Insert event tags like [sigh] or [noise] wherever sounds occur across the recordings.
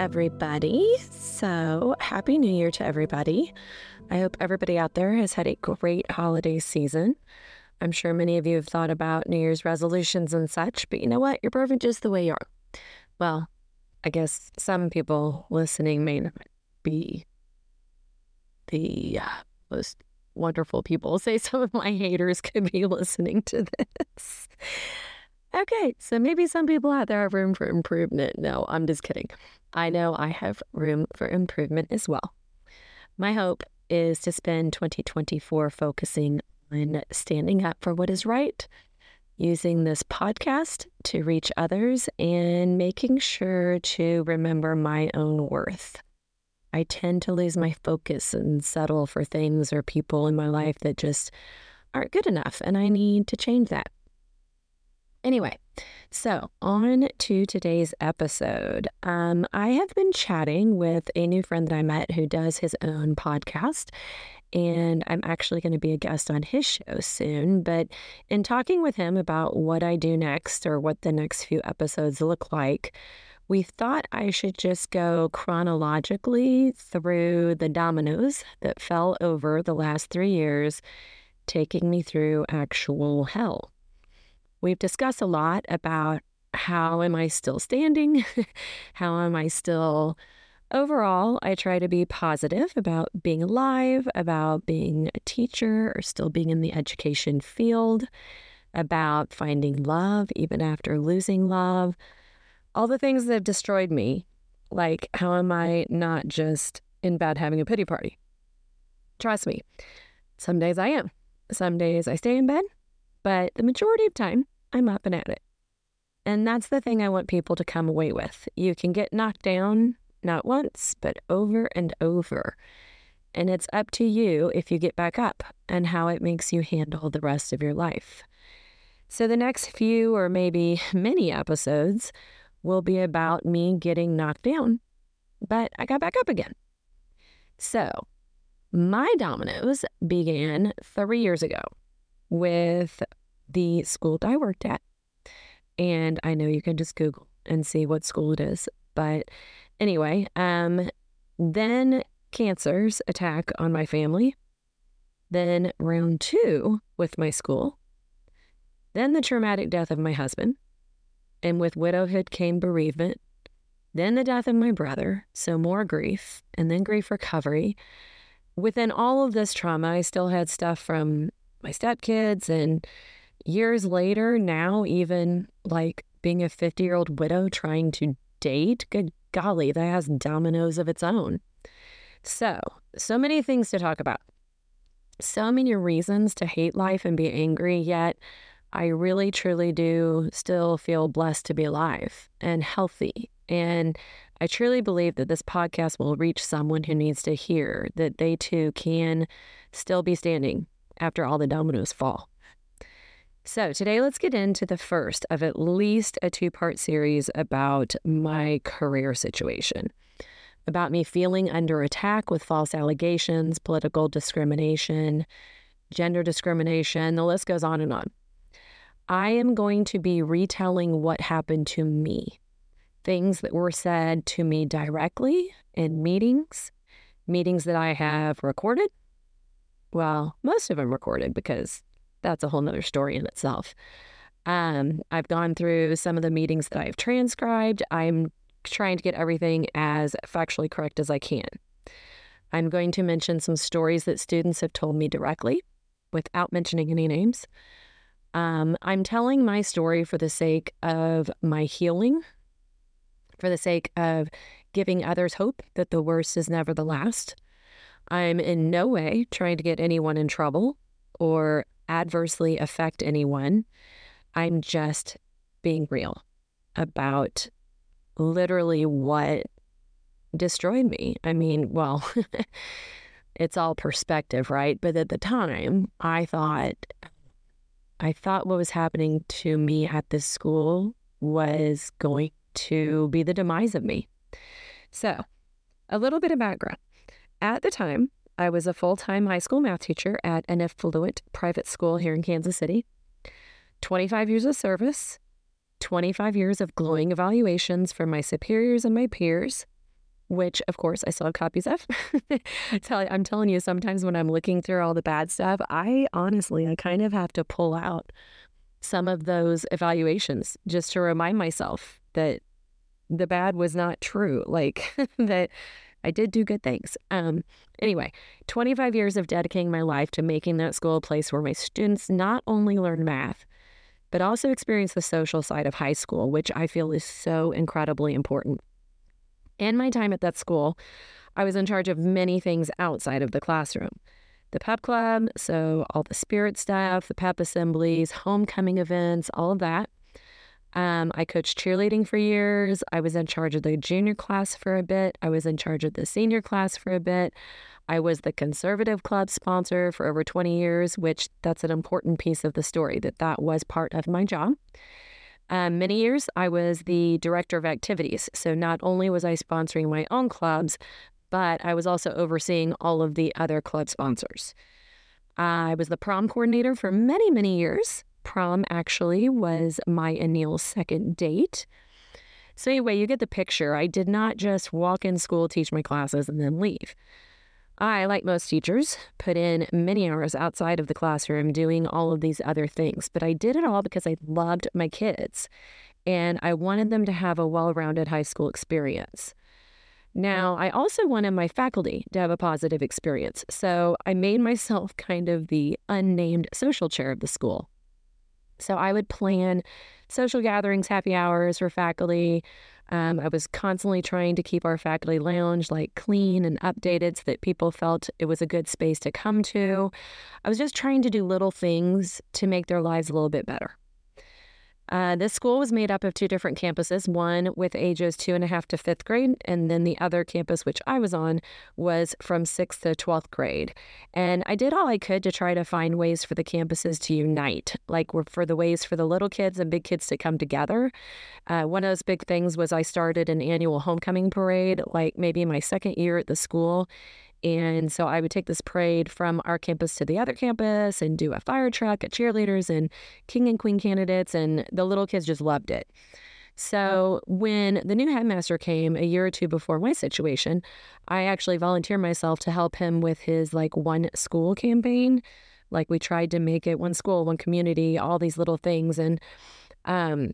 Everybody. So, Happy New Year to everybody. I hope everybody out there has had a great holiday season. I'm sure many of you have thought about New Year's resolutions and such, but you know what? You're perfect just the way you are. Well, I guess some people listening may not be the uh, most wonderful people. Say some of my haters [laughs] could be listening to this. Okay, so maybe some people out there have room for improvement. No, I'm just kidding. I know I have room for improvement as well. My hope is to spend 2024 focusing on standing up for what is right, using this podcast to reach others, and making sure to remember my own worth. I tend to lose my focus and settle for things or people in my life that just aren't good enough, and I need to change that. Anyway, so on to today's episode. Um, I have been chatting with a new friend that I met who does his own podcast, and I'm actually going to be a guest on his show soon. But in talking with him about what I do next or what the next few episodes look like, we thought I should just go chronologically through the dominoes that fell over the last three years, taking me through actual hell. We've discussed a lot about how am I still standing? [laughs] how am I still overall? I try to be positive about being alive, about being a teacher or still being in the education field, about finding love even after losing love. All the things that have destroyed me. Like, how am I not just in bed having a pity party? Trust me, some days I am. Some days I stay in bed, but the majority of time, I'm up and at it. And that's the thing I want people to come away with. You can get knocked down, not once, but over and over. And it's up to you if you get back up and how it makes you handle the rest of your life. So, the next few or maybe [laughs] many episodes will be about me getting knocked down, but I got back up again. So, my dominoes began three years ago with the school that I worked at. And I know you can just Google and see what school it is. But anyway, um, then cancer's attack on my family. Then round two with my school. Then the traumatic death of my husband. And with widowhood came bereavement. Then the death of my brother. So more grief. And then grief recovery. Within all of this trauma, I still had stuff from my stepkids and years later, now, even like being a 50 year old widow trying to date, good golly, that has dominoes of its own. So, so many things to talk about. So many reasons to hate life and be angry, yet I really truly do still feel blessed to be alive and healthy. And I truly believe that this podcast will reach someone who needs to hear that they too can still be standing after all the dominoes fall. So, today let's get into the first of at least a two part series about my career situation, about me feeling under attack with false allegations, political discrimination, gender discrimination. The list goes on and on. I am going to be retelling what happened to me, things that were said to me directly in meetings, meetings that I have recorded. Well, most of them recorded because that's a whole nother story in itself. Um, I've gone through some of the meetings that I've transcribed. I'm trying to get everything as factually correct as I can. I'm going to mention some stories that students have told me directly without mentioning any names. Um, I'm telling my story for the sake of my healing, for the sake of giving others hope that the worst is never the last. I'm in no way trying to get anyone in trouble or adversely affect anyone. I'm just being real about literally what destroyed me. I mean, well, [laughs] it's all perspective, right? But at the time, I thought I thought what was happening to me at this school was going to be the demise of me. So, a little bit of background. At the time, I was a full time high school math teacher at an affluent private school here in Kansas City. 25 years of service, 25 years of glowing evaluations from my superiors and my peers, which of course I still have copies of. [laughs] I'm telling you, sometimes when I'm looking through all the bad stuff, I honestly, I kind of have to pull out some of those evaluations just to remind myself that the bad was not true, like [laughs] that I did do good things. Um, anyway, 25 years of dedicating my life to making that school a place where my students not only learn math, but also experience the social side of high school, which I feel is so incredibly important. In my time at that school, I was in charge of many things outside of the classroom the pep club, so all the spirit stuff, the pep assemblies, homecoming events, all of that. Um, I coached cheerleading for years. I was in charge of the junior class for a bit. I was in charge of the senior class for a bit. I was the conservative club sponsor for over 20 years, which that's an important piece of the story that that was part of my job. Um, many years, I was the director of activities. So not only was I sponsoring my own clubs, but I was also overseeing all of the other club sponsors. I was the prom coordinator for many, many years. Prom actually was my and Neil's second date. So, anyway, you get the picture. I did not just walk in school, teach my classes, and then leave. I, like most teachers, put in many hours outside of the classroom doing all of these other things, but I did it all because I loved my kids and I wanted them to have a well rounded high school experience. Now, I also wanted my faculty to have a positive experience, so I made myself [laughs] kind of the unnamed social chair of the school. So I would plan social gatherings, happy hours for faculty. Um, I was constantly trying to keep our faculty lounge like clean and updated so that people felt it was a good space to come to. I was just trying to do little things to make their lives a little bit better. Uh, this school was made up of two different campuses, one with ages two and a half to fifth grade, and then the other campus, which I was on, was from sixth to 12th grade. And I did all I could to try to find ways for the campuses to unite, like for the ways for the little kids and big kids to come together. Uh, one of those big things was I started an annual homecoming parade, like maybe my second year at the school. And so I would take this parade from our campus to the other campus and do a fire truck, at cheerleaders, and king and queen candidates. And the little kids just loved it. So when the new headmaster came a year or two before my situation, I actually volunteered myself to help him with his like one school campaign. Like we tried to make it one school, one community, all these little things. And um,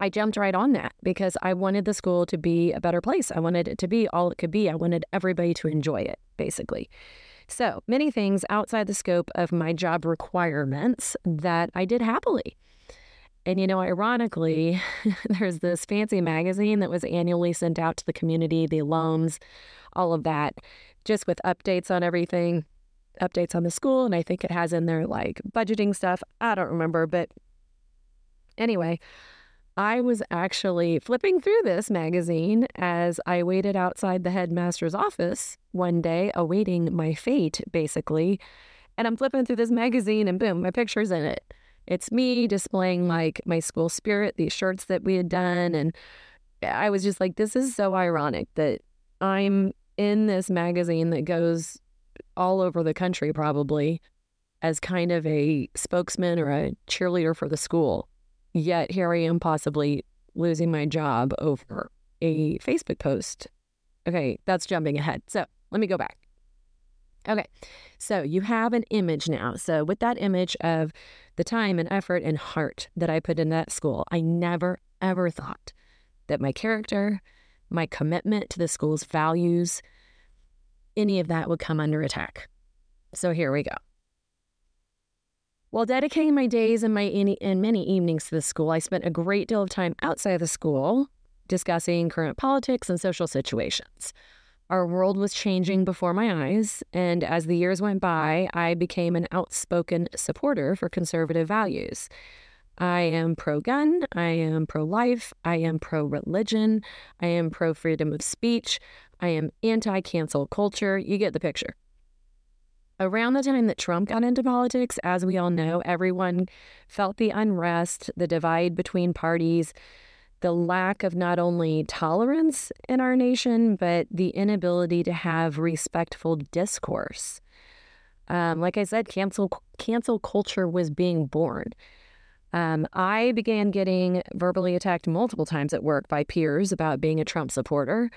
I jumped right on that because I wanted the school to be a better place. I wanted it to be all it could be. I wanted everybody to enjoy it, basically. So many things outside the scope of my job requirements that I did happily. And you know, ironically, [laughs] there's this fancy magazine that was annually sent out to the community, the alums, all of that, just with updates on everything, updates on the school. And I think it has in there like budgeting stuff. I don't remember, but anyway, I was actually flipping through this magazine as I waited outside the headmaster's office one day, awaiting my fate, basically. And I'm flipping through this magazine, and boom, my picture's in it. It's me displaying like my school spirit, these shirts that we had done. And I was just like, this is so ironic that I'm in this magazine that goes all over the country, probably as kind of a spokesman or a cheerleader for the school. Yet here I am possibly losing my job over a Facebook post. Okay, that's jumping ahead. So let me go back. Okay, so you have an image now. So, with that image of the time and effort and heart that I put in that school, I never, ever thought that my character, my commitment to the school's values, any of that would come under attack. So, here we go. While dedicating my days and my and many evenings to the school, I spent a great deal of time outside of the school discussing current politics and social situations. Our world was changing before my eyes, and as the years went by, I became an outspoken supporter for conservative values. I am pro gun, I am pro life, I am pro religion, I am pro freedom of speech, I am anti cancel culture. You get the picture. Around the time that Trump got into politics, as we all know, everyone felt the unrest, the divide between parties, the lack of not only tolerance in our nation, but the inability to have respectful discourse. Um, like I said, cancel cancel culture was being born. Um, I began getting verbally attacked multiple times at work by peers about being a Trump supporter.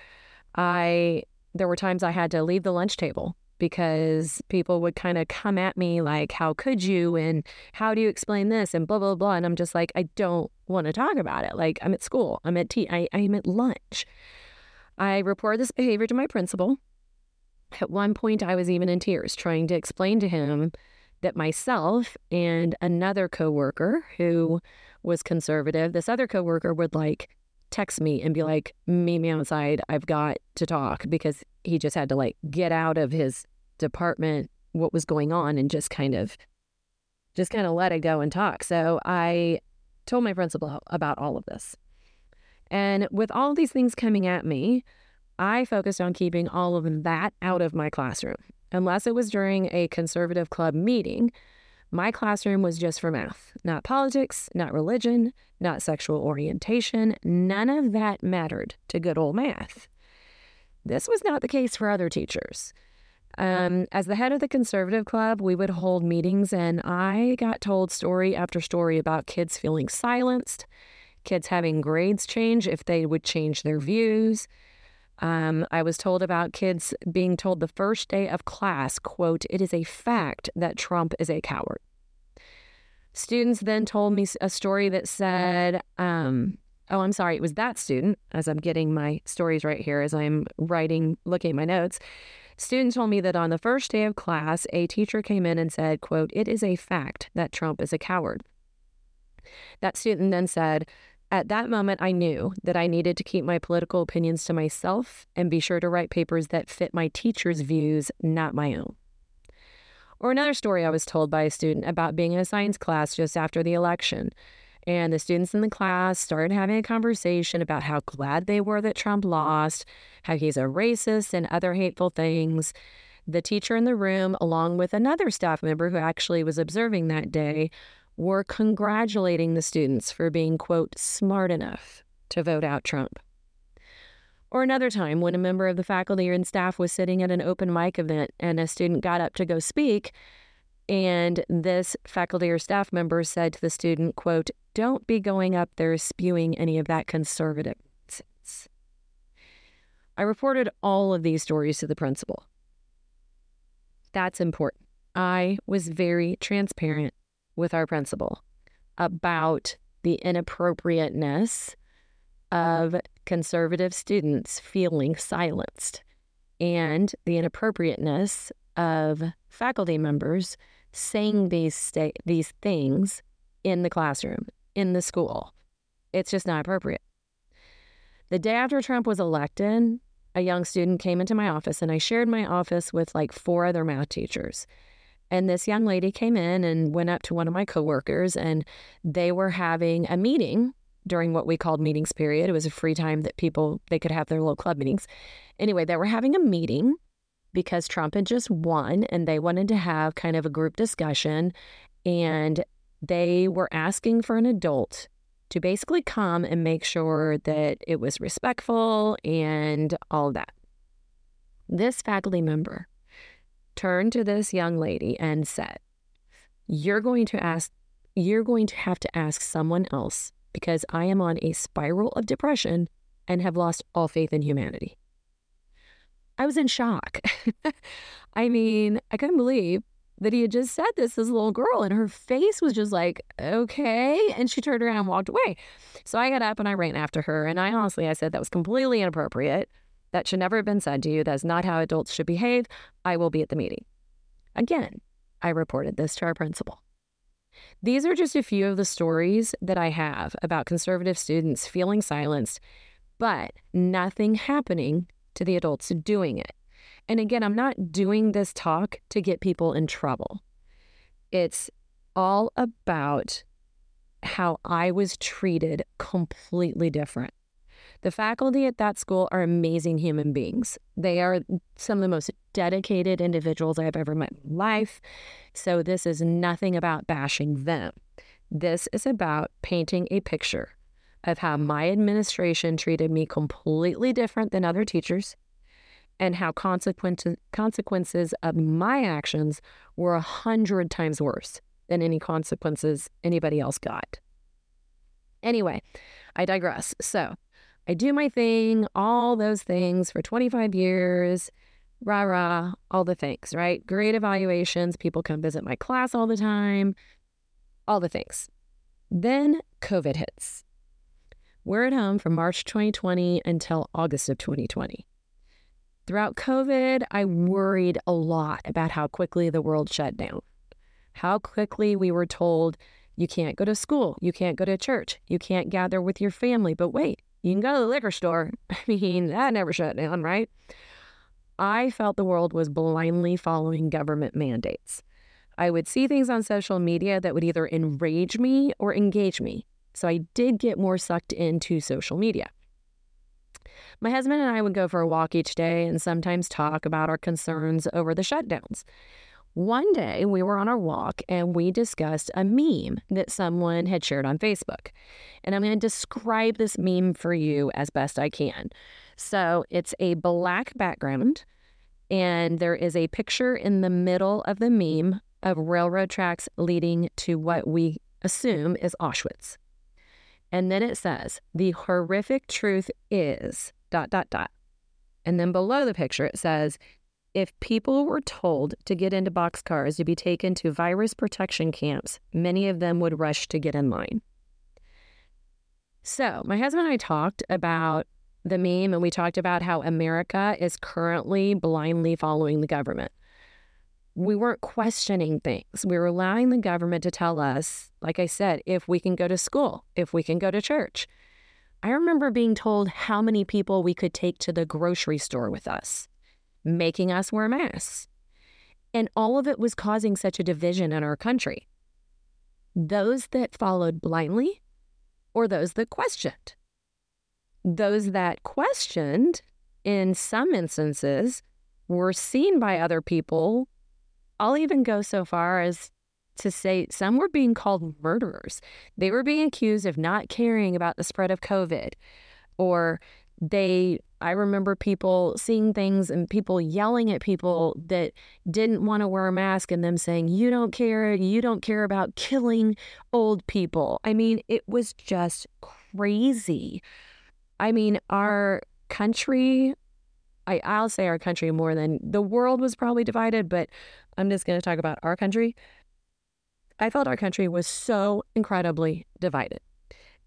I there were times I had to leave the lunch table because people would kind of come at me like, How could you? And how do you explain this? And blah, blah, blah. And I'm just like, I don't want to talk about it. Like, I'm at school, I'm at tea, I, I'm at lunch. I report this behavior to my principal. At one point, I was even in tears trying to explain to him that myself and another coworker who was conservative, this other coworker would like text me and be like, meet me outside. I've got to talk because he just had to like get out of his department what was going on and just kind of just kind of let it go and talk. So I told my principal about all of this. And with all these things coming at me, I focused on keeping all of that out of my classroom. Unless it was during a conservative club meeting, my classroom was just for math, not politics, not religion, not sexual orientation. None of that mattered to good old math. This was not the case for other teachers. Um, as the head of the conservative club, we would hold meetings, and I got told story after story about kids feeling silenced, kids having grades change if they would change their views. Um, I was told about kids being told the first day of class, quote, it is a fact that Trump is a coward. Students then told me a story that said, um, oh, I'm sorry, it was that student, as I'm getting my stories right here, as I'm writing, looking at my notes. Students told me that on the first day of class, a teacher came in and said, quote, it is a fact that Trump is a coward. That student then said, at that moment, I knew that I needed to keep my political opinions to myself and be sure to write papers that fit my teacher's views, not my own. Or another story I was told by a student about being in a science class just after the election. And the students in the class started having a conversation about how glad they were that Trump lost, how he's a racist, and other hateful things. The teacher in the room, along with another staff member who actually was observing that day, were congratulating the students for being, quote, smart enough to vote out Trump. Or another time when a member of the faculty and staff was sitting at an open mic event and a student got up to go speak, and this faculty or staff member said to the student, quote, don't be going up there spewing any of that conservative. I reported all of these stories to the principal. That's important. I was very transparent with our principal about the inappropriateness mm-hmm. of conservative students feeling silenced and the inappropriateness of faculty members saying these sta- these things in the classroom in the school. It's just not appropriate. The day after Trump was elected, a young student came into my office and I shared my office with like four other math teachers. And this young lady came in and went up to one of my coworkers, and they were having a meeting during what we called meetings period. It was a free time that people they could have their little club meetings. Anyway, they were having a meeting because Trump had just won and they wanted to have kind of a group discussion and they were asking for an adult to basically come and make sure that it was respectful and all that. This faculty member turned to this young lady and said, You're going to ask, you're going to have to ask someone else because I am on a spiral of depression and have lost all faith in humanity. I was in shock. [laughs] I mean, I couldn't believe that he had just said this to this little girl and her face was just like okay and she turned around and walked away so i got up and i ran after her and i honestly i said that was completely inappropriate that should never have been said to you. That's not how adults should behave. I will be at the meeting. Again, I reported this to our principal. These are just a few of the stories that I have about conservative students feeling silenced, but nothing happening to the adults doing it. And again, I'm not doing this talk to get people in trouble. It's all about how I was treated completely different. The faculty at that school are amazing human beings. They are some of the most dedicated individuals I've ever met in life. So, this is nothing about bashing them. This is about painting a picture of how my administration treated me completely different than other teachers and how consequences consequences of my actions were a hundred times worse than any consequences anybody else got. Anyway, I digress. So I do my thing, all those things for 25 years, rah rah, all the things, right? Great evaluations. People come visit my class all the time, all the things. Then COVID hits. We're at home from March 2020 until August of 2020. Throughout COVID, I worried a lot about how quickly the world shut down, how quickly we were told you can't go to school, you can't go to church, you can't gather with your family. But wait, you can go to the liquor store. [laughs] I mean, that never shut down, right? I felt the world was blindly following government mandates. I would see things on social media that would either enrage me or engage me. So I did get more sucked into social media. My husband and I would go for a walk each day and sometimes talk about our concerns over the shutdowns. One day we were on our walk and we discussed a meme that someone had shared on Facebook. And I'm going to describe this meme for you as best I can. So it's a black background and there is a picture in the middle of the meme of railroad tracks leading to what we assume is Auschwitz. And then it says, the horrific truth is dot, dot, dot. And then below the picture, it says, if people were told to get into boxcars to be taken to virus protection camps, many of them would rush to get in line. So, my husband and I talked about the meme and we talked about how America is currently blindly following the government we weren't questioning things. We were allowing the government to tell us, like I said, if we can go to school, if we can go to church. I remember being told how many people we could take to the grocery store with us, making us wear masks. And all of it was causing such a division in our country. Those that followed blindly or those that questioned. Those that questioned, in some instances, were seen by other people I'll even go so far as to say some were being called murderers. They were being accused of not caring about the spread of COVID. Or they, I remember people seeing things and people yelling at people that didn't want to wear a mask and them saying, You don't care. You don't care about killing old people. I mean, it was just crazy. I mean, our country, I, I'll say our country more than the world was probably divided, but I'm just going to talk about our country. I felt our country was so incredibly divided.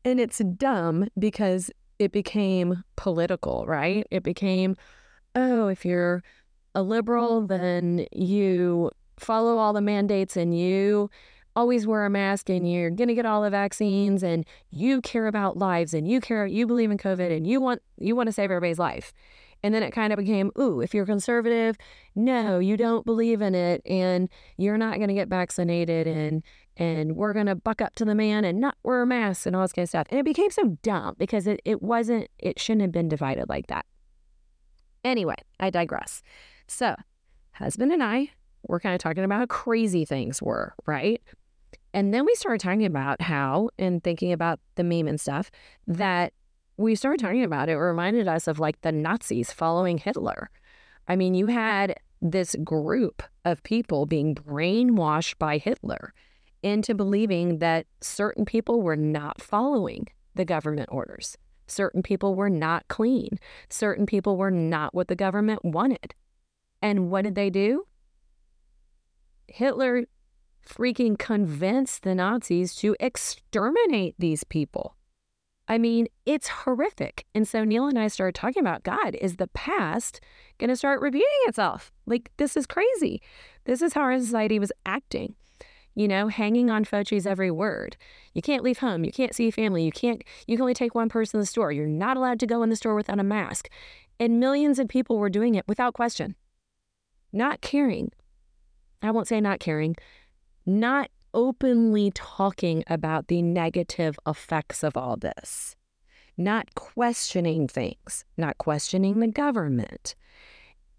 And it's dumb because it became political, right? It became, oh, if you're a liberal, mm-hmm. then you follow all the mandates and you always wear a mask and you're going to get all the vaccines and you care about lives and you care you believe in covid and you want you want to save everybody's life and then it kind of became, ooh, if you're conservative, no, you don't believe in it and you're not going to get vaccinated and and we're going to buck up to the man and not wear a mask and all this kind of stuff. And it became so dumb because it, it wasn't, it shouldn't have been divided like that. Anyway, I digress. So, husband and I were kind of talking about how crazy things were, right? And then we started talking about how, and thinking about the meme and stuff, that we started talking about it, it reminded us of like the Nazis following Hitler. I mean, you had this group of people being brainwashed by Hitler into believing that certain people were not following the government orders. Certain people were not clean. Certain people were not what the government wanted. And what did they do? Hitler freaking convinced the Nazis to exterminate these people. I mean, it's horrific. And so Neil and I started talking about God, is the past going to start repeating itself? Like, this is crazy. This is how our society was acting, you know, hanging on Fauci's every word. You can't leave home. You can't see family. You can't, you can only take one person in the store. You're not allowed to go in the store without a mask. And millions of people were doing it without question, not caring. I won't say not caring, not openly talking about the negative effects of all this, not questioning things, not questioning the government.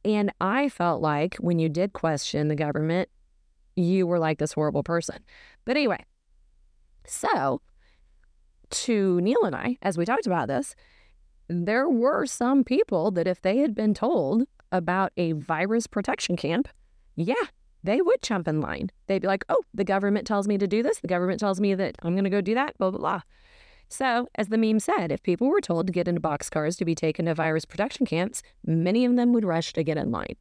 And I felt like when you did question the government, you were like this horrible person. But anyway, so to Neil and I, as we talked about this, there were some people that if they had been told about a virus protection camp, yeah, they would jump in line. They'd be like, oh, the government tells me to do this. The government tells me that I'm going to go do that, blah, blah, blah. So, as the meme said, if people were told to get into boxcars to be taken to virus protection camps, many of them would rush to get in line.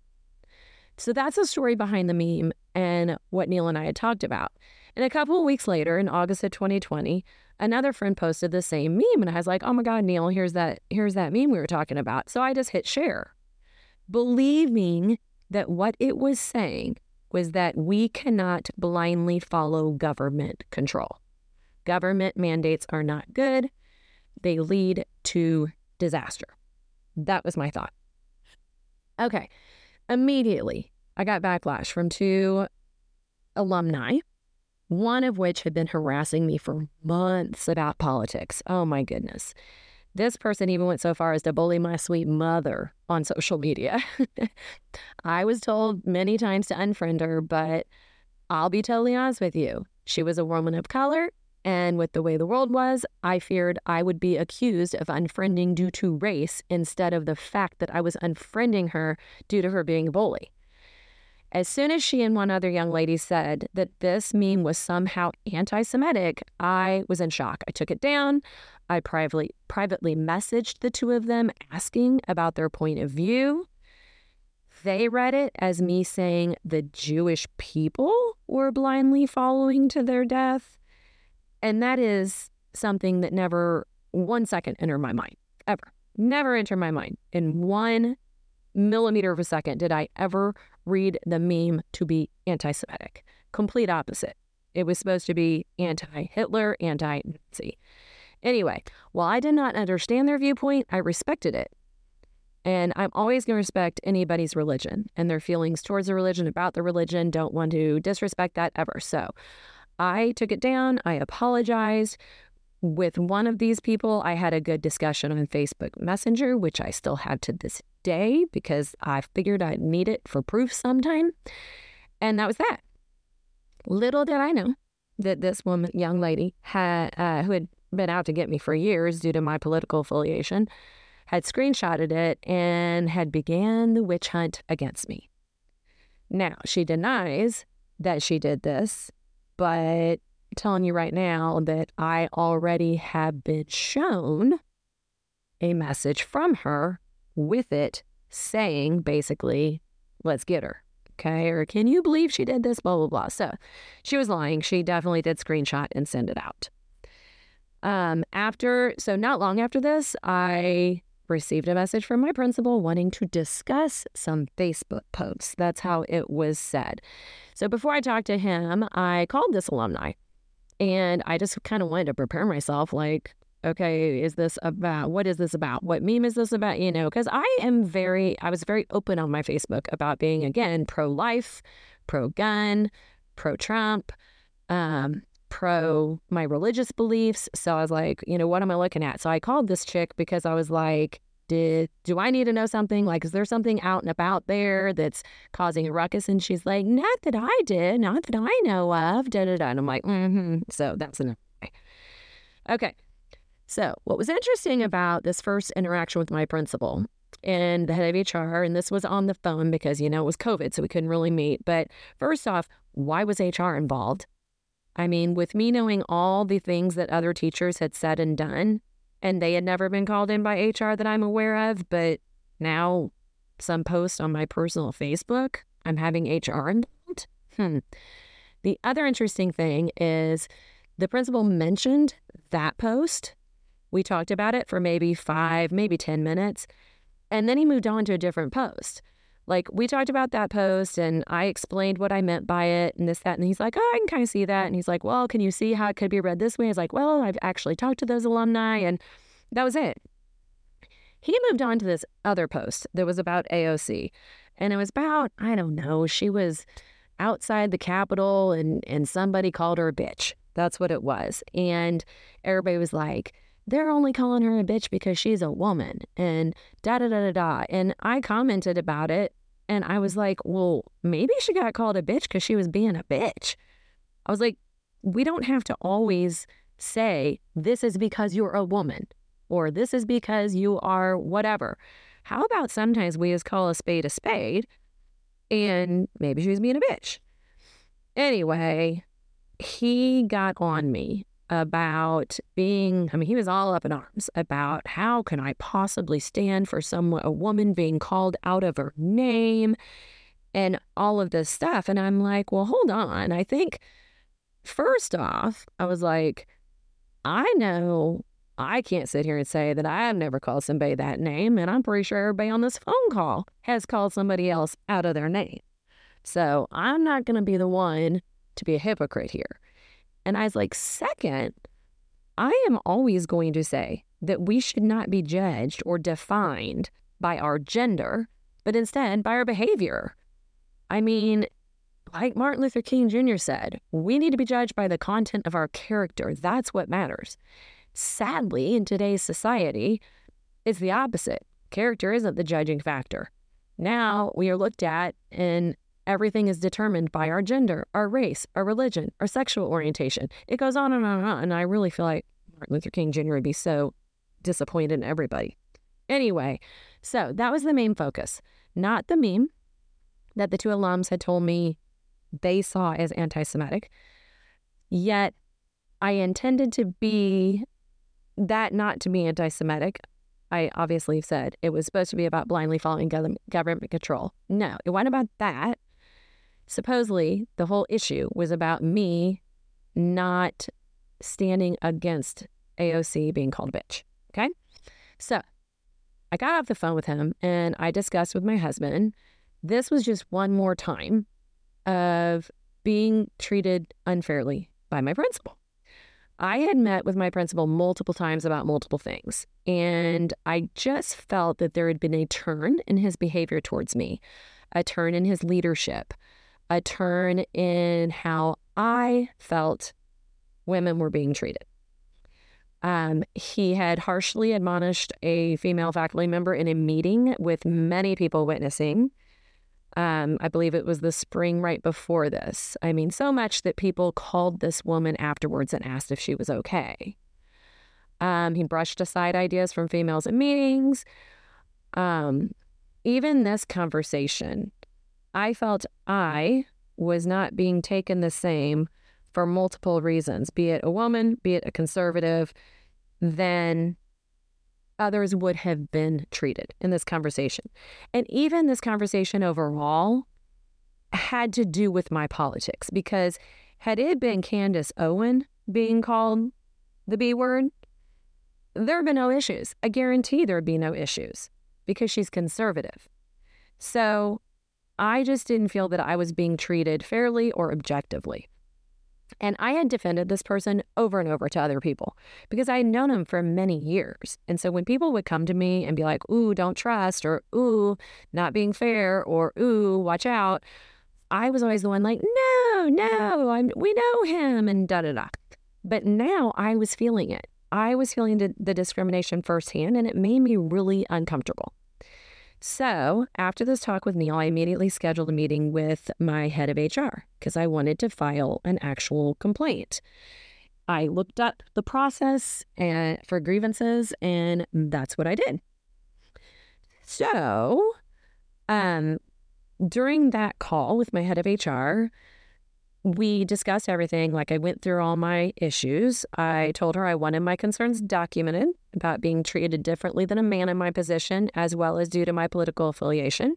So that's the story behind the meme and what Neil and I had talked about. And a couple of weeks later, in August of 2020, another friend posted the same meme, and I was like, "Oh my God, Neil, here's that here's that meme we were talking about." So I just hit share, believing that what it was saying was that we cannot blindly follow government control. Government mandates are not good, they lead to disaster. That was my thought. Okay, immediately I got backlash from two alumni, one of which had been harassing me for months about politics. Oh my goodness. This person even went so far as to bully my sweet mother on social media. [laughs] I was told many times to unfriend her, but I'll be totally honest with you. She was a woman of color and with the way the world was, I feared I would be accused of unfriending due to race instead of the fact that I was unfriending her due to her being a bully. As soon as she and one other young lady said that this meme was somehow anti Semitic, I was in shock. I took it down. I privately, privately messaged the two of them asking about their point of view. They read it as me saying the Jewish people were blindly following to their death. And that is something that never one second entered my mind, ever. Never entered my mind. In one millimeter of a second did I ever read the meme to be anti Semitic. Complete opposite. It was supposed to be anti Hitler, anti Nazi. Anyway, while I did not understand their viewpoint, I respected it. And I'm always going to respect anybody's religion and their feelings towards the religion, about the religion. Don't want to disrespect that ever. So I took it down. I apologized. With one of these people, I had a good discussion on Facebook Messenger, which I still have to this day because I figured I'd need it for proof sometime. And that was that. Little did I know that this woman, young lady, had uh, who had been out to get me for years due to my political affiliation, had screenshotted it and had began the witch hunt against me. Now, she denies that she did this but telling you right now that I already have been shown a message from her with it saying basically, let's get her. Okay. Or can you believe she did this? Blah, blah, blah. So she was lying. She definitely did screenshot and send it out. Um, after, so not long after this, I received a message from my principal wanting to discuss some Facebook posts. That's how it was said. So before I talked to him, I called this alumni and I just kind of wanted to prepare myself like, okay, is this about what is this about? What meme is this about? You know, because I am very, I was very open on my Facebook about being, again, pro life, pro gun, pro Trump. Um, pro my religious beliefs. So I was like, you know, what am I looking at? So I called this chick because I was like, did do I need to know something? Like, is there something out and about there that's causing a ruckus? And she's like, not that I did, not that I know of. Da da da. And I'm like, mm-hmm. So that's enough. Okay. So what was interesting about this first interaction with my principal and the head of HR, and this was on the phone because you know it was COVID, so we couldn't really meet. But first off, why was HR involved? I mean, with me knowing all the things that other teachers had said and done, and they had never been called in by HR that I'm aware of, but now some post on my personal Facebook, I'm having HR involved. Hmm. The other interesting thing is the principal mentioned that post. We talked about it for maybe five, maybe 10 minutes, and then he moved on to a different post. Like we talked about that post and I explained what I meant by it and this, that. And he's like, oh, I can kind of see that. And he's like, well, can you see how it could be read this way? Was like, well, I've actually talked to those alumni and that was it. He moved on to this other post that was about AOC. And it was about, I don't know, she was outside the Capitol and, and somebody called her a bitch. That's what it was. And everybody was like, they're only calling her a bitch because she's a woman and da da da da da. And I commented about it and I was like, well, maybe she got called a bitch because she was being a bitch. I was like, we don't have to always say, this is because you're a woman or this is because you are whatever. How about sometimes we just call a spade a spade and maybe she was being a bitch? Anyway, he got on me about being, I mean, he was all up in arms about how can I possibly stand for some a woman being called out of her name and all of this stuff. And I'm like, well, hold on. I think first off, I was like, I know I can't sit here and say that I've never called somebody that name, and I'm pretty sure everybody on this phone call has called somebody else out of their name. So I'm not going to be the one to be a hypocrite here. And I was like, second, I am always going to say that we should not be judged or defined by our gender, but instead by our behavior. I mean, like Martin Luther King Jr. said, we need to be judged by the content of our character. That's what matters. Sadly, in today's society, it's the opposite. Character isn't the judging factor. Now we are looked at and everything is determined by our gender, our race, our religion, our sexual orientation. It goes on and on and on. And I really feel like Martin Luther King Jr. would be so disappointed in everybody. Anyway, so that was the main focus, not the meme that the two alums had told me they saw as anti Semitic. Yet I intended to be that not to be anti Semitic. I obviously said it was supposed to be about blindly following government control. No, it wasn't about that. Supposedly, the whole issue was about me not standing against AOC being called a bitch. Okay. So I got off the phone with him and I discussed with my husband. This was just one more time of being treated unfairly by my principal. I had met with my principal multiple times about multiple things, and I just felt that there had been a turn in his behavior towards me, a turn in his leadership, a turn in how I felt women were being treated. Um, he had harshly admonished a female faculty member in a meeting with many people witnessing. Um, I believe it was the spring right before this. I mean, so much that people called this woman afterwards and asked if she was okay. Um, he brushed aside ideas from females in meetings. Um, even this conversation, I felt I was not being taken the same for multiple reasons, be it a woman, be it a conservative, than others would have been treated in this conversation. And even this conversation overall had to do with my politics because had it been Candace Owen being called the B word, there'd be no issues. I guarantee there'd be no issues because she's conservative. So I just didn't feel that I was being treated fairly or objectively. And I had defended this person over and over to other people because I had known him for many years. And so when people would come to me and be like, ooh, don't trust, or ooh, not being fair, or ooh, watch out, I was always the one like, no, no, I'm, we know him, and da da da. But now I was feeling it. I was feeling the, the discrimination firsthand, and it made me really uncomfortable. So, after this talk with Neil, I immediately scheduled a meeting with my head of HR because I wanted to file an actual complaint. I looked up the process and, for grievances, and that's what I did. So, um, during that call with my head of HR, we discussed everything. Like I went through all my issues. I mm-hmm. told her I wanted my concerns documented about being treated differently than a man in my position, as well as due to my political affiliation.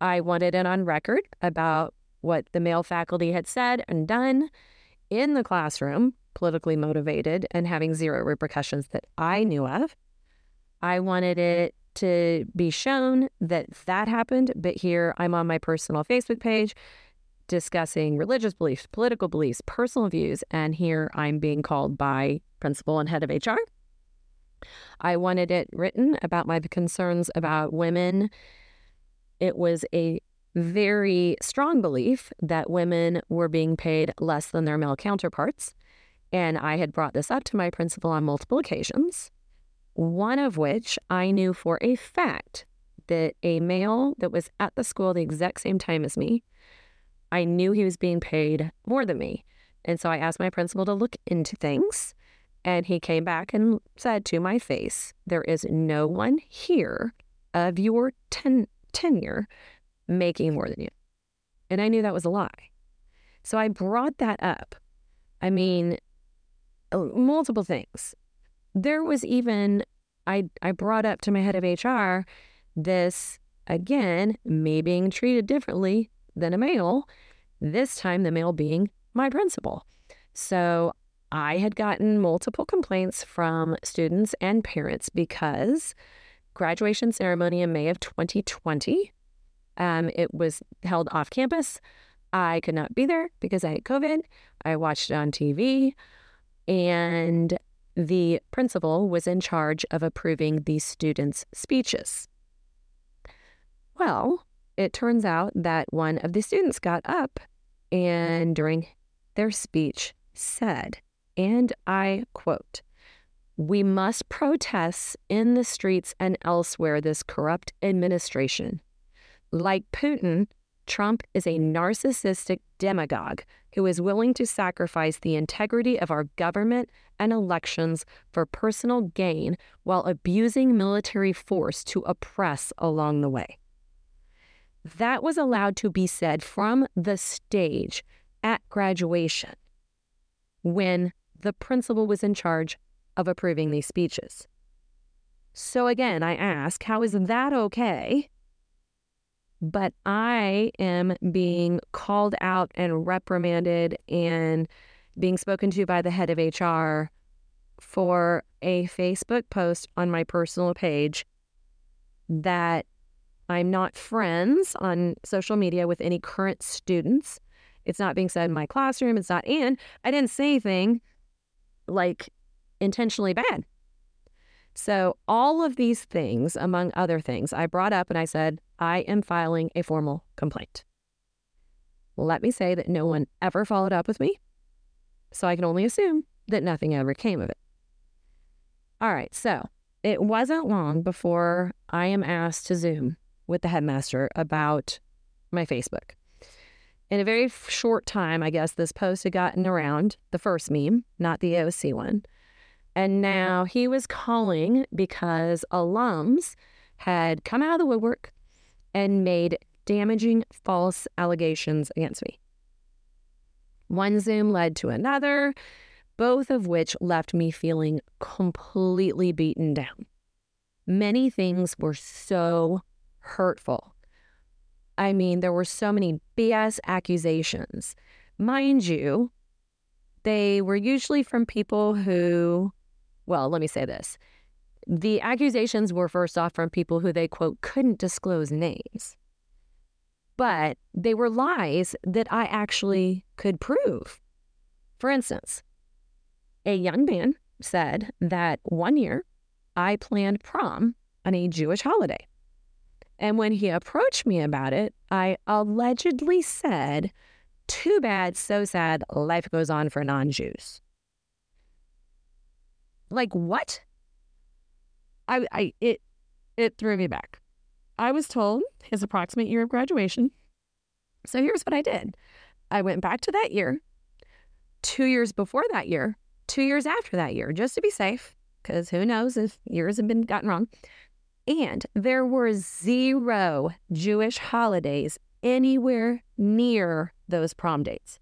I wanted it on record about what the male faculty had said and done in the classroom, politically motivated and having zero repercussions that I knew of. I wanted it to be shown that that happened, but here I'm on my personal Facebook page discussing religious beliefs, political beliefs, personal views, and here I'm being called by principal and head of HR. I wanted it written about my concerns about women. It was a very strong belief that women were being paid less than their male counterparts. And I had brought this up to my principal on multiple occasions, one of which I knew for a fact that a male that was at the school the exact same time as me I knew he was being paid more than me. And so I asked my principal to look into things. And he came back and said to my face, There is no one here of your ten- tenure making more than you. And I knew that was a lie. So I brought that up. I mean, uh, multiple things. There was even I I brought up to my head of HR this again, me being treated differently than a male, this time the male being my principal. So I had gotten multiple complaints from students and parents because graduation ceremony in May of 2020, um, it was held off campus. I could not be there because I had COVID. I watched it on TV, and the principal was in charge of approving the students' speeches. Well, it turns out that one of the students got up and during their speech said, and I quote, we must protest in the streets and elsewhere this corrupt administration. Like Putin, Trump is a narcissistic demagogue who is willing to sacrifice the integrity of our government and elections for personal gain while abusing military force to oppress along the way. That was allowed to be said from the stage at graduation when the principal was in charge of approving these speeches. So again, I ask, how is that okay? But I am being called out and reprimanded and being spoken to by the head of HR for a Facebook post on my personal page that I'm not friends on social media with any current students. It's not being said in my classroom. It's not, and I didn't say anything like intentionally bad. So, all of these things, among other things, I brought up and I said, I am filing a formal complaint. Let me say that no one ever followed up with me. So, I can only assume that nothing ever came of it. All right. So, it wasn't long before I am asked to Zoom with the headmaster about my Facebook. In a very short time, I guess this post had gotten around the first meme, not the OC one. And now he was calling because alums had come out of the woodwork and made damaging false allegations against me. One Zoom led to another, both of which left me feeling completely beaten down. Many things were so hurtful. I mean, there were so many BS accusations. Mind you, they were usually from people who, well, let me say this. The accusations were first off from people who they, quote, couldn't disclose names. But they were lies that I actually could prove. For instance, a young man said that one year I planned prom on a Jewish holiday. And when he approached me about it, I allegedly said, Too bad, so sad, life goes on for non Jews. Like, what? I, I, it, it threw me back. I was told his approximate year of graduation. So here's what I did I went back to that year, two years before that year, two years after that year, just to be safe, because who knows if years have been gotten wrong. And there were zero Jewish holidays anywhere near those prom dates.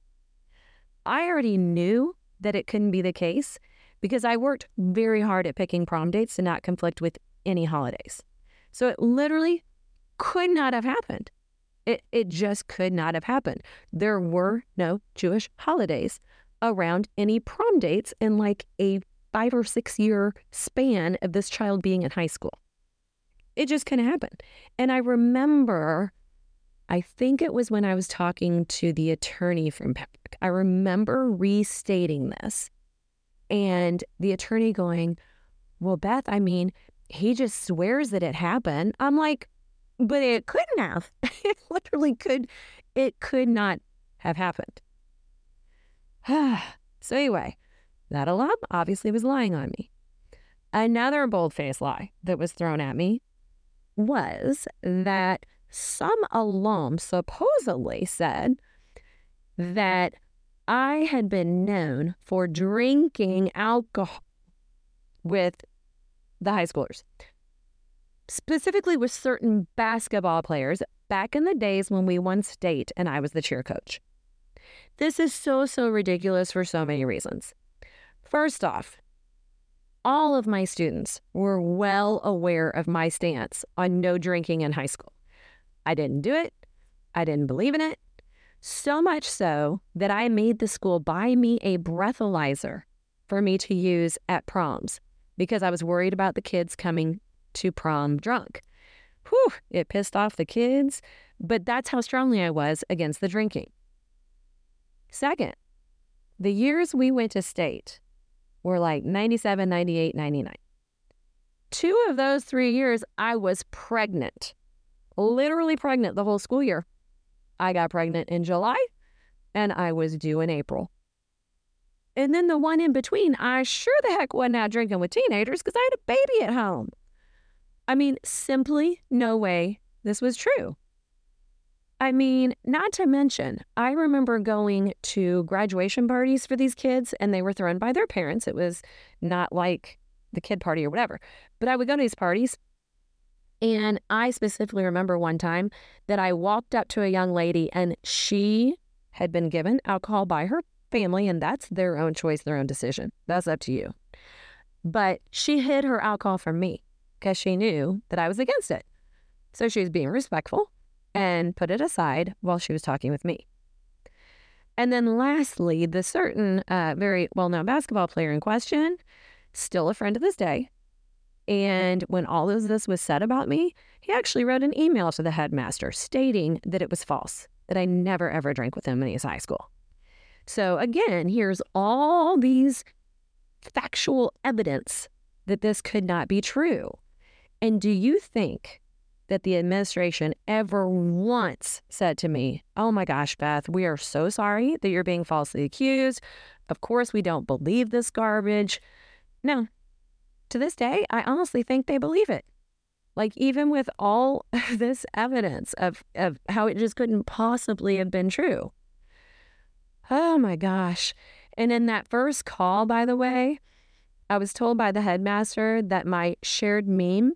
I already knew that it couldn't be the case because I worked very hard at picking prom dates to not conflict with any holidays. So it literally could not have happened. It, it just could not have happened. There were no Jewish holidays around any prom dates in like a five or six year span of this child being in high school. It just couldn't happen. And I remember, I think it was when I was talking to the attorney from Patrick, I remember restating this and the attorney going, Well, Beth, I mean, he just swears that it happened. I'm like, but it couldn't have. [laughs] it literally could, it could not have happened. [sighs] so, anyway, that alum obviously was lying on me. Another bold faced lie that was thrown at me was that some alum supposedly said that I had been known for drinking alcohol with the high schoolers, specifically with certain basketball players back in the days when we won state and I was the cheer coach. This is so, so ridiculous for so many reasons. First off, all of my students were well aware of my stance on no drinking in high school. I didn't do it. I didn't believe in it. So much so that I made the school buy me a breathalyzer for me to use at proms because I was worried about the kids coming to prom drunk. Whew, it pissed off the kids, but that's how strongly I was against the drinking. Second, the years we went to state were like 97, 98, 99. Two of those three years, I was pregnant, literally pregnant the whole school year. I got pregnant in July and I was due in April. And then the one in between, I sure the heck wasn't out drinking with teenagers because I had a baby at home. I mean, simply no way this was true. I mean, not to mention, I remember going to graduation parties for these kids and they were thrown by their parents. It was not like the kid party or whatever. But I would go to these parties and I specifically remember one time that I walked up to a young lady and she had been given alcohol by her family, and that's their own choice, their own decision. That's up to you. But she hid her alcohol from me because she knew that I was against it. So she was being respectful and put it aside while she was talking with me. And then lastly, the certain uh, very well known basketball player in question, still a friend to this day. And when all of this was said about me, he actually wrote an email to the headmaster stating that it was false, that I never ever drank with him he was high school. So again, here's all these factual evidence that this could not be true. And do you think that the administration ever once said to me, Oh my gosh, Beth, we are so sorry that you're being falsely accused. Of course, we don't believe this garbage. No. To this day, I honestly think they believe it. Like, even with all [laughs] this evidence of, of how it just couldn't possibly have been true. Oh my gosh. And in that first call, by the way, I was told by the headmaster that my shared meme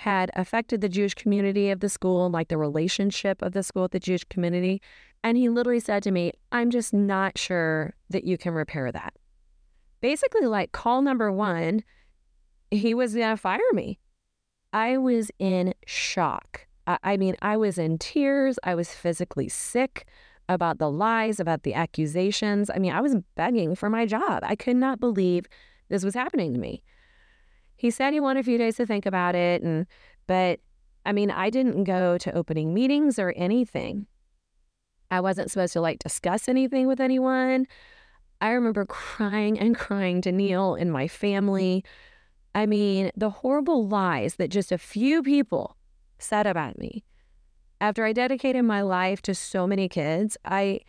had affected the Jewish community of the school, like the relationship of the school with the Jewish community. And he literally said to me, I'm just not sure that you can repair that. Basically, like call number one, he was going to fire me. I was in shock. I, I mean, I was in tears. I was physically sick about the lies, about the accusations. I mean, I was begging for my job. I could not believe this was happening to me. He said he wanted a few days to think about it and but I mean, I didn't go to opening meetings or anything. I wasn't supposed to like discuss anything with anyone. I remember crying and crying to Neil and my family. I mean, the horrible lies that just a few people said about me. After I dedicated my life to so many kids, I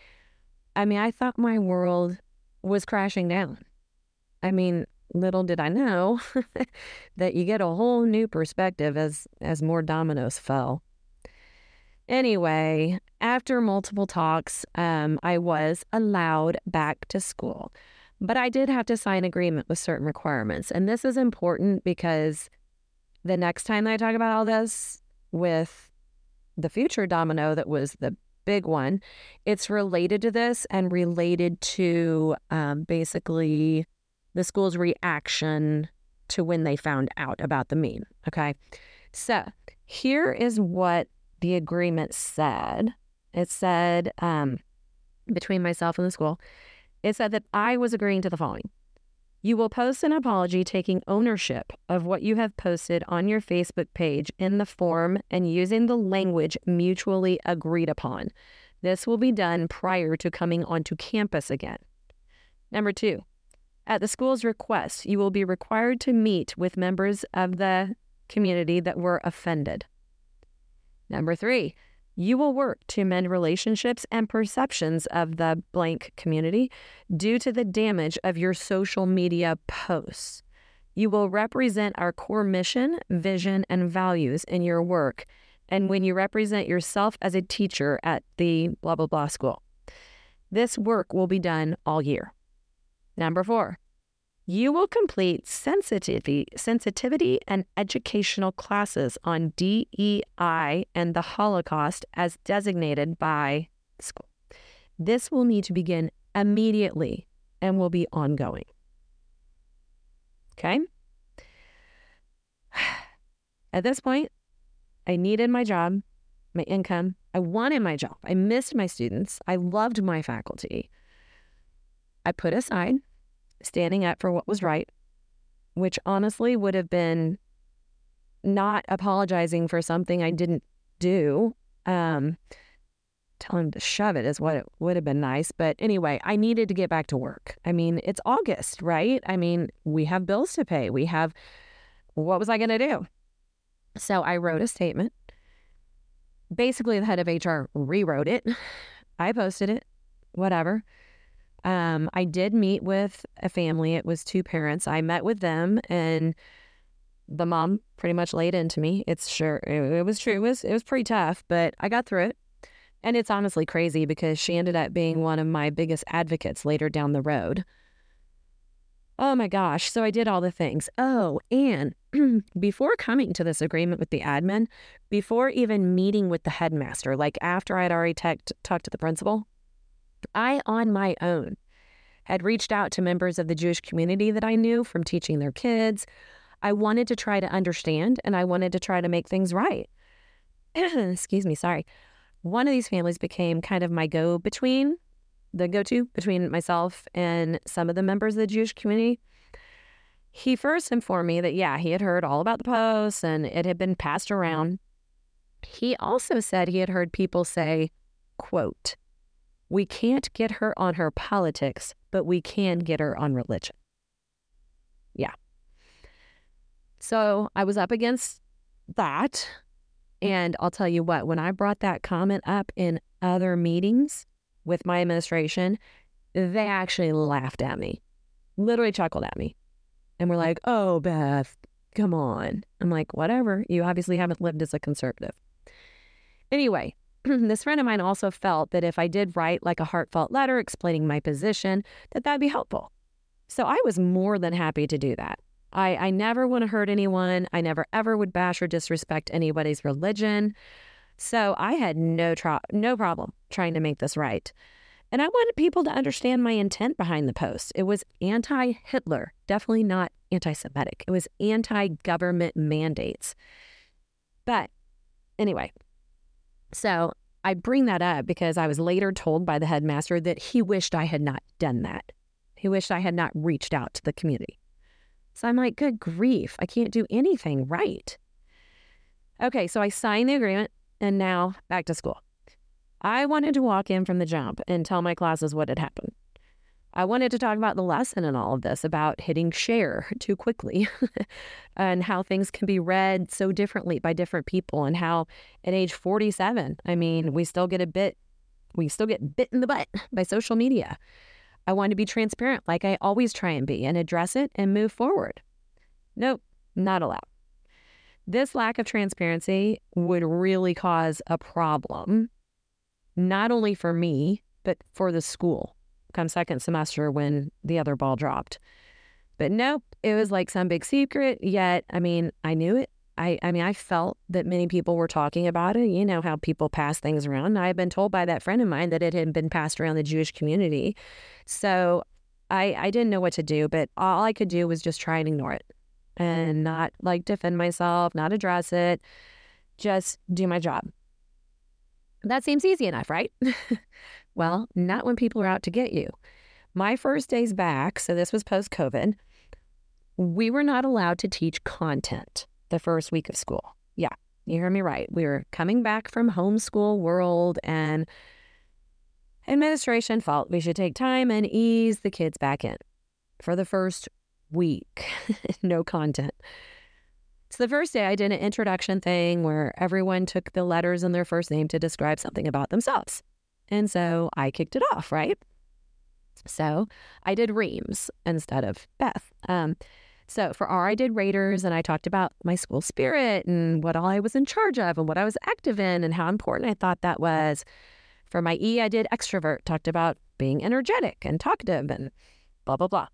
I mean, I thought my world was crashing down. I mean, little did I know [laughs] that you get a whole new perspective as as more dominoes fell. Anyway, after multiple talks, um, I was allowed back to school, but I did have to sign agreement with certain requirements, and this is important because the next time that I talk about all this with the future domino that was the big one, it's related to this and related to um, basically the school's reaction to when they found out about the meme. Okay. So here is what the agreement said it said, um, between myself and the school, it said that I was agreeing to the following. You will post an apology taking ownership of what you have posted on your Facebook page in the form and using the language mutually agreed upon. This will be done prior to coming onto campus again. Number two, at the school's request, you will be required to meet with members of the community that were offended. Number three, you will work to mend relationships and perceptions of the blank community due to the damage of your social media posts. You will represent our core mission, vision, and values in your work and when you represent yourself as a teacher at the blah, blah, blah school. This work will be done all year. Number four, you will complete sensitivity, sensitivity and educational classes on DEI and the Holocaust as designated by school. This will need to begin immediately and will be ongoing. Okay. [sighs] At this point, I needed my job, my income. I wanted my job. I missed my students. I loved my faculty. I put aside standing up for what was right, which honestly would have been not apologizing for something I didn't do. Um, tell him to shove it is what it would have been nice. But anyway, I needed to get back to work. I mean, it's August, right? I mean, we have bills to pay. We have, what was I going to do? So I wrote a statement. Basically, the head of HR rewrote it. [sighs] I posted it, whatever. Um, I did meet with a family. It was two parents. I met with them and the mom pretty much laid into me. It's sure it, it was true. It was it was pretty tough, but I got through it. And it's honestly crazy because she ended up being one of my biggest advocates later down the road. Oh my gosh. So I did all the things. Oh, and [clears throat] before coming to this agreement with the admin, before even meeting with the headmaster, like after I'd already talked to the principal, I, on my own, had reached out to members of the Jewish community that I knew from teaching their kids. I wanted to try to understand and I wanted to try to make things right. [clears throat] Excuse me, sorry one of these families became kind of my go between, the go to between myself and some of the members of the Jewish community. He first informed me that, yeah, he had heard all about the post and it had been passed around. He also said he had heard people say, quote, we can't get her on her politics, but we can get her on religion. Yeah. So I was up against that. And I'll tell you what, when I brought that comment up in other meetings with my administration, they actually laughed at me, literally chuckled at me, and were like, oh, Beth, come on. I'm like, whatever. You obviously haven't lived as a conservative. Anyway, [clears throat] this friend of mine also felt that if I did write like a heartfelt letter explaining my position, that that'd be helpful. So I was more than happy to do that. I, I never want to hurt anyone. I never ever would bash or disrespect anybody's religion. So I had no tro- no problem trying to make this right. And I wanted people to understand my intent behind the post. It was anti Hitler, definitely not anti Semitic. It was anti government mandates. But anyway, so I bring that up because I was later told by the headmaster that he wished I had not done that. He wished I had not reached out to the community. So I'm like, good grief, I can't do anything right. Okay, so I signed the agreement and now back to school. I wanted to walk in from the jump and tell my classes what had happened. I wanted to talk about the lesson in all of this about hitting share [laughs] too quickly [laughs] and how things can be read so differently by different people and how at age 47, I mean, we still get a bit we still get bit in the butt [laughs] by social media. I want to be transparent like I always try and be and address it and move forward. Nope, not allowed. This lack of transparency would really cause a problem, not only for me, but for the school come second semester when the other ball dropped. But nope, it was like some big secret. Yet, I mean, I knew it. I, I mean, I felt that many people were talking about it. You know how people pass things around. I had been told by that friend of mine that it had been passed around the Jewish community. So I, I didn't know what to do, but all I could do was just try and ignore it and mm-hmm. not like defend myself, not address it, just do my job. That seems easy enough, right? [laughs] well, not when people are out to get you. My first days back, so this was post COVID, we were not allowed to teach content the first week of school. Yeah, you hear me right. We were coming back from homeschool world and administration felt we should take time and ease the kids back in for the first week. [laughs] no content. So the first day I did an introduction thing where everyone took the letters in their first name to describe something about themselves. And so I kicked it off, right? So I did Reams instead of Beth. Um, so for R, I did Raiders and I talked about my school spirit and what all I was in charge of and what I was active in and how important I thought that was. For my E, I did extrovert, talked about being energetic and talkative and blah, blah, blah.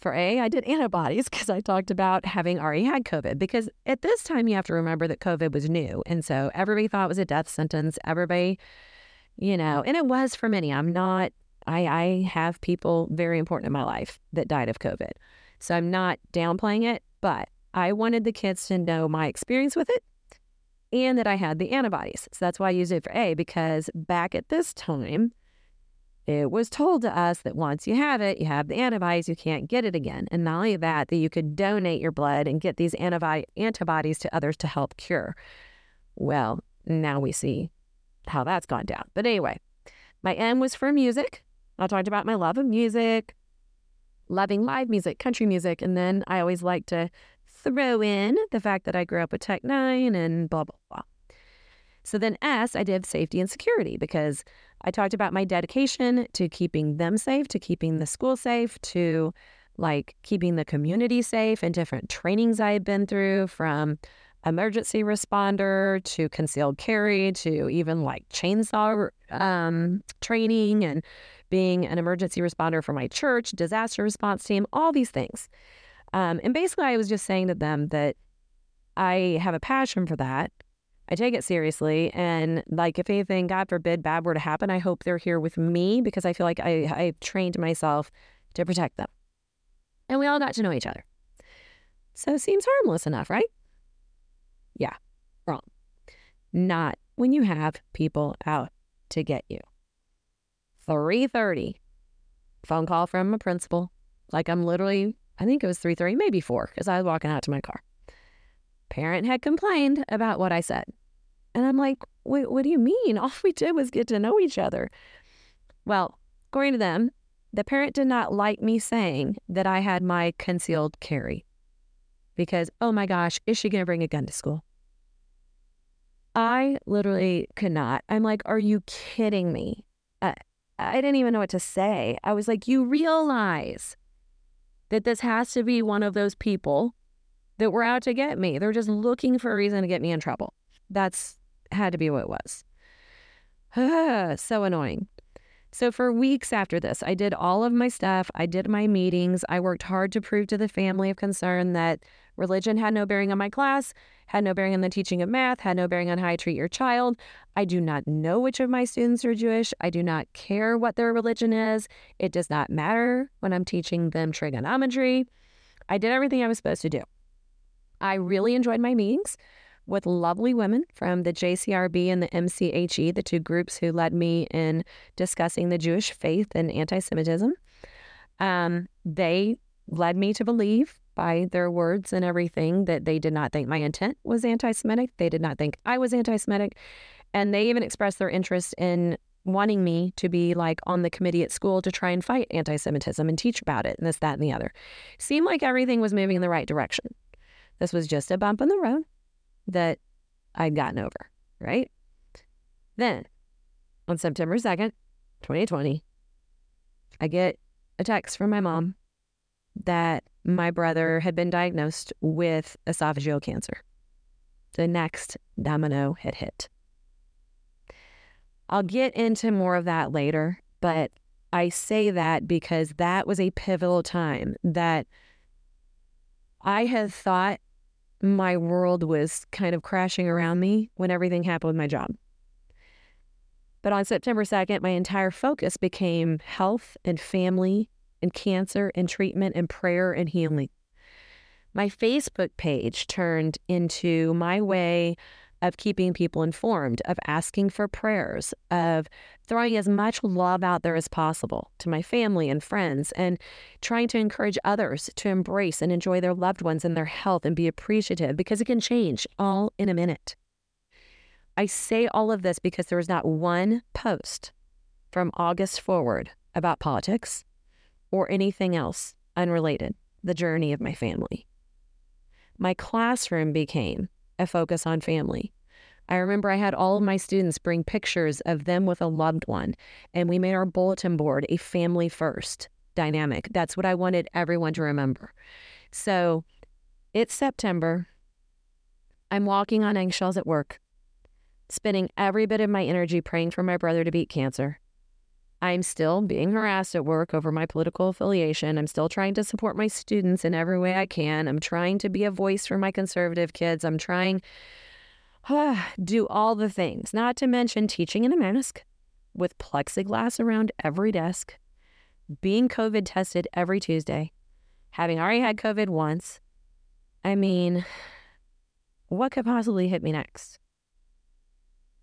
For A, I did antibodies [laughs] because I talked about having already had COVID. Because at this time, you have to remember that COVID was new. And so everybody thought it was a death sentence. Everybody, you know, and it was for many. I'm not, I, I have people very important in my life that died of COVID. So I'm not downplaying it, but I wanted the kids to know my experience with it and that I had the antibodies. So that's why I used it for A, because back at this time, it was told to us that once you have it, you have the antibodies, you can't get it again. And not only that, that you could donate your blood and get these antibody- antibodies to others to help cure. Well, now we see how that's gone down. But anyway, my M was for music. I talked about my love of music, loving live music, country music. And then I always like to throw in the fact that I grew up with Tech N9ne and blah, blah, blah. So then S, I did safety and security because I talked about my dedication to keeping them safe, to keeping the school safe, to like keeping the community safe and different trainings I had been through from emergency responder to concealed carry to even like chainsaw um, training and being an emergency responder for my church, disaster response team, all these things. Um, and basically, I was just saying to them that I have a passion for that. I take it seriously. And like, if anything, God forbid, bad were to happen, I hope they're here with me because I feel like I, I've trained myself to protect them. And we all got to know each other. So seems harmless enough, right? Yeah, wrong. Not when you have people out to get you. 3:30 phone call from a principal. Like I'm literally I think it was 3:30, maybe 4 cuz I was walking out to my car. Parent had complained about what I said. And I'm like, "Wait, what do you mean? [laughs] All we did was get to know each other." Well, according to them, the parent did not like me saying that I had my concealed carry because, oh my gosh, is she going to bring a gun to school? I literally could not. I'm like, are you kidding me? I, I didn't even know what to say. I was like, you realize that this has to be one of those people that were out to get me. They're just looking for a reason to get me in trouble. That's had to be what it was. [sighs] so annoying. So, for weeks after this, I did all of my stuff. I did my meetings. I worked hard to prove to the family of concern that religion had no bearing on my class, had no bearing on the teaching of math, had no bearing on how I treat your child. I do not know which of my students are Jewish. I do not care what their religion is. It does not matter when I'm teaching them trigonometry. I did everything I was supposed to do. I really enjoyed my meetings with lovely women from the JCRB and the MCHE, the two groups who led me in discussing the Jewish faith and anti Semitism. Um, they led me to believe by their words and everything that they did not think my intent was anti Semitic. They did not think I was anti Semitic. And they even expressed their interest in wanting me to be like on the committee at school to try and fight anti Semitism and teach about it and this, that, and the other. Seemed like everything was moving in the right direction. This was just a bump in the road that I'd gotten over, right? Then on September 2nd, 2020, I get a text from my mom that my brother had been diagnosed with esophageal cancer. The next domino had hit. I'll get into more of that later, but I say that because that was a pivotal time that I had thought my world was kind of crashing around me when everything happened with my job. But on September 2nd, my entire focus became health and family and cancer and treatment and prayer and healing. My Facebook page turned into my way of keeping people informed, of asking for prayers, of throwing as much love out there as possible to my family and friends, and trying to encourage others to embrace and enjoy their loved ones and their health and be appreciative because it can change all in a minute. I say all of this because there was not one post from August forward about politics or anything else unrelated, the journey of my family. My classroom became a focus on family. I remember I had all of my students bring pictures of them with a loved one, and we made our bulletin board a family first dynamic. That's what I wanted everyone to remember. So it's September. I'm walking on eggshells at work, spending every bit of my energy praying for my brother to beat cancer. I'm still being harassed at work over my political affiliation. I'm still trying to support my students in every way I can. I'm trying to be a voice for my conservative kids. I'm trying to [sighs] do all the things, not to mention teaching in a mask with plexiglass around every desk, being COVID tested every Tuesday, having already had COVID once. I mean, what could possibly hit me next?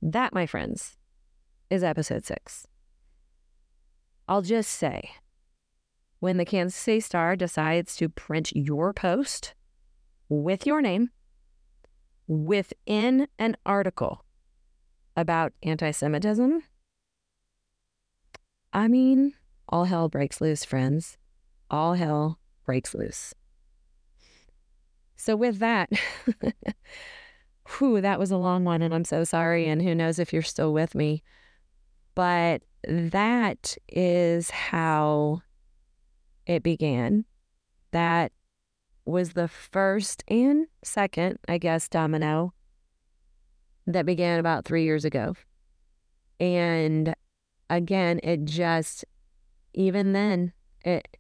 That, my friends, is episode six. I'll just say when the Kansas City Star decides to print your post with your name within an article about anti Semitism, I mean, all hell breaks loose, friends. All hell breaks loose. So, with that, [laughs] whew, that was a long one, and I'm so sorry. And who knows if you're still with me. But that is how it began. That was the first and second, I guess, domino that began about three years ago. And again, it just, even then, it,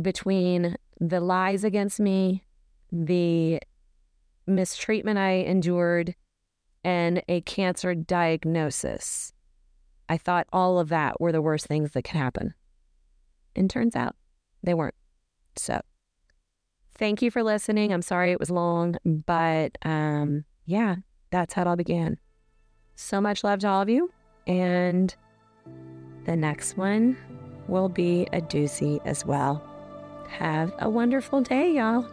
between the lies against me, the mistreatment I endured, and a cancer diagnosis, I thought all of that were the worst things that could happen. And turns out they weren't. So thank you for listening. I'm sorry it was long, but um, yeah, that's how it all began. So much love to all of you. And the next one will be a doozy as well. Have a wonderful day, y'all.